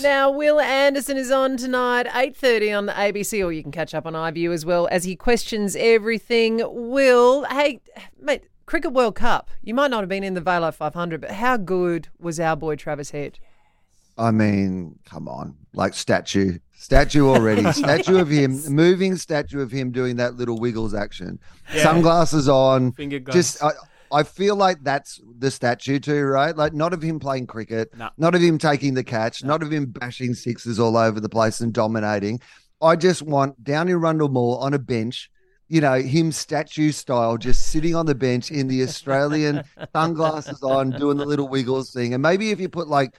Now, Will Anderson is on tonight, 8.30 on the ABC, or you can catch up on iView as well as he questions everything. Will, hey, mate, Cricket World Cup, you might not have been in the Velo 500, but how good was our boy Travis Head? I mean, come on, like statue, statue already, statue of him, moving statue of him doing that little wiggles action, sunglasses on, Finger guns. just. I, I feel like that's the statue too, right? Like not of him playing cricket, No. not of him taking the catch, not of him bashing sixes all over the place and dominating. I just want down in Rundle Mall on a bench, you know, him statue style, just sitting on the bench in the Australian sunglasses on, doing the little wiggles thing. And maybe if you put like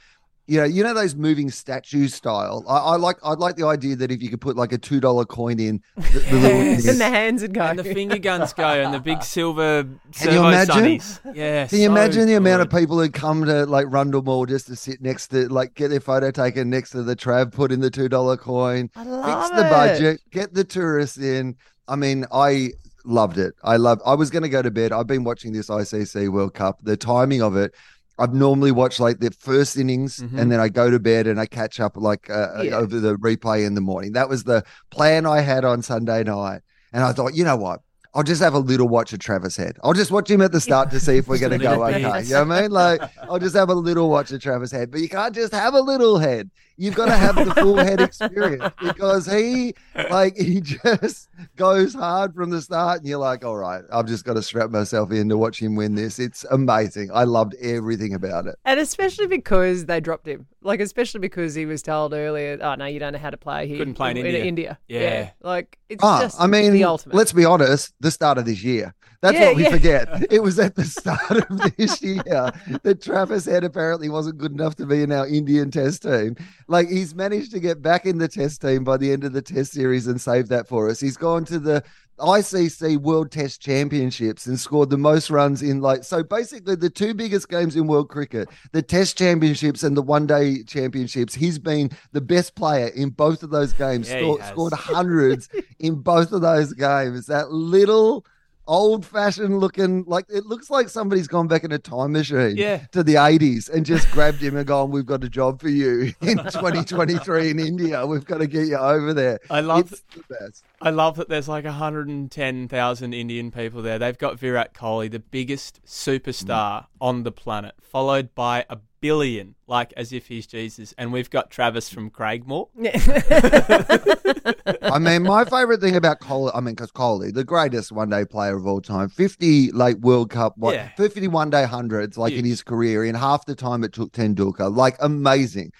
you know, you know those moving statue style. I, I like. I'd like the idea that if you could put like a two dollar coin in, the, the little and the hands would go. and the finger guns go and the big silver Can you imagine? sunnies. Yeah. Can you so imagine the amount of people who come to like Rundle Mall just to sit next to, like, get their photo taken next to the Trav, put in the two dollar coin, I fix love the it. budget, get the tourists in. I mean, I loved it. I loved. I was going to go to bed. I've been watching this ICC World Cup. The timing of it. I've normally watched like the first innings Mhm. and then I go to bed and I catch up like uh, Yeah. over the replay in the morning. That was the plan I had on Sunday night. And I thought, you know what? I'll just have a little watch of Travis Head. I'll just watch him at the start to see if we're going to go okay. You know what I mean? Like, I'll just have a little watch of Travis Head. But you can't just have a little head. You've got to have the full head experience because he, like, he just goes hard from the start. And you're like, all right, I've just got to strap myself in to watch him win this. It's amazing. I loved everything about it. And especially because they dropped him. Like, especially because he was told earlier, oh, no, you don't know how to play here. Couldn't play in India. India. Yeah. Like, it's Ah, just I mean, the ultimate. let's be honest, the start of this year. That's Yeah, what we yeah. forget. It was at the start of this year that Travis Head apparently wasn't good enough to be in our Indian test team. Like he's managed to get back in the test team by the end of the test series and save that for us. He's gone to the ICC World Test Championships and scored the most runs in like so basically the two biggest games in world cricket, the Test Championships and the One Day Championships. He's been the best player in both of those games. Yeah, he scored, has. scored hundreds in both of those games. That little old fashioned looking like it looks like somebody's gone back in a time machine Yeah. to the 80s and just grabbed him and gone we've got a job for you in 2023 in india we've got to get you over there I love it's the best I love that there's like 110,000 Indian people there. They've got Virat Kohli, the biggest superstar mm. on the planet, followed by a billion, like as if he's Jesus. And we've got Travis from Craigmore. I mean, my favorite thing about Kohli, I mean, because Kohli, the greatest one day player of all time, 50 like World Cup, what, Yeah. 50 one day hundreds, like in his career, in half the time it took Tendulkar, like amazing.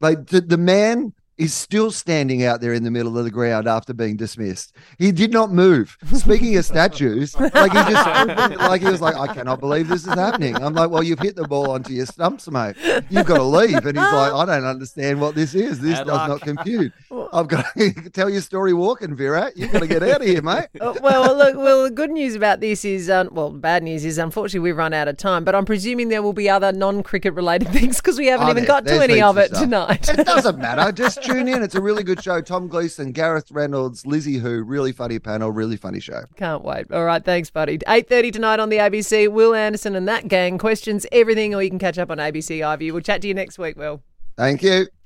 Like the, the man is still standing out there in the middle of the ground after being dismissed. He did not move. Speaking of statues, like he just, like he was like, I cannot believe this is happening. I'm like, well, you've hit the ball onto your stumps, mate. You've got to leave. And he's like, I don't understand what this is. This Bad does luck. not compute. I've got to tell your story walking, Virat. You've got to get out of here, mate. Uh, well, look. Well, the good news about this is, um, well, the bad news is, unfortunately, we've run out of time. But I'm presuming there will be other non-cricket related things because we haven't Oh, even got to any of it stuff. tonight. It doesn't matter. Just tune in. It's a really good show. Tom Gleeson, Gareth Reynolds, Lizzy Hoo, really funny panel, really funny show. Can't wait. All right, thanks, buddy. Eight thirty tonight on the ABC. Will Anderson and that gang questions everything, or you can catch up on ABC iView. We'll chat to you next week. Will. Thank you.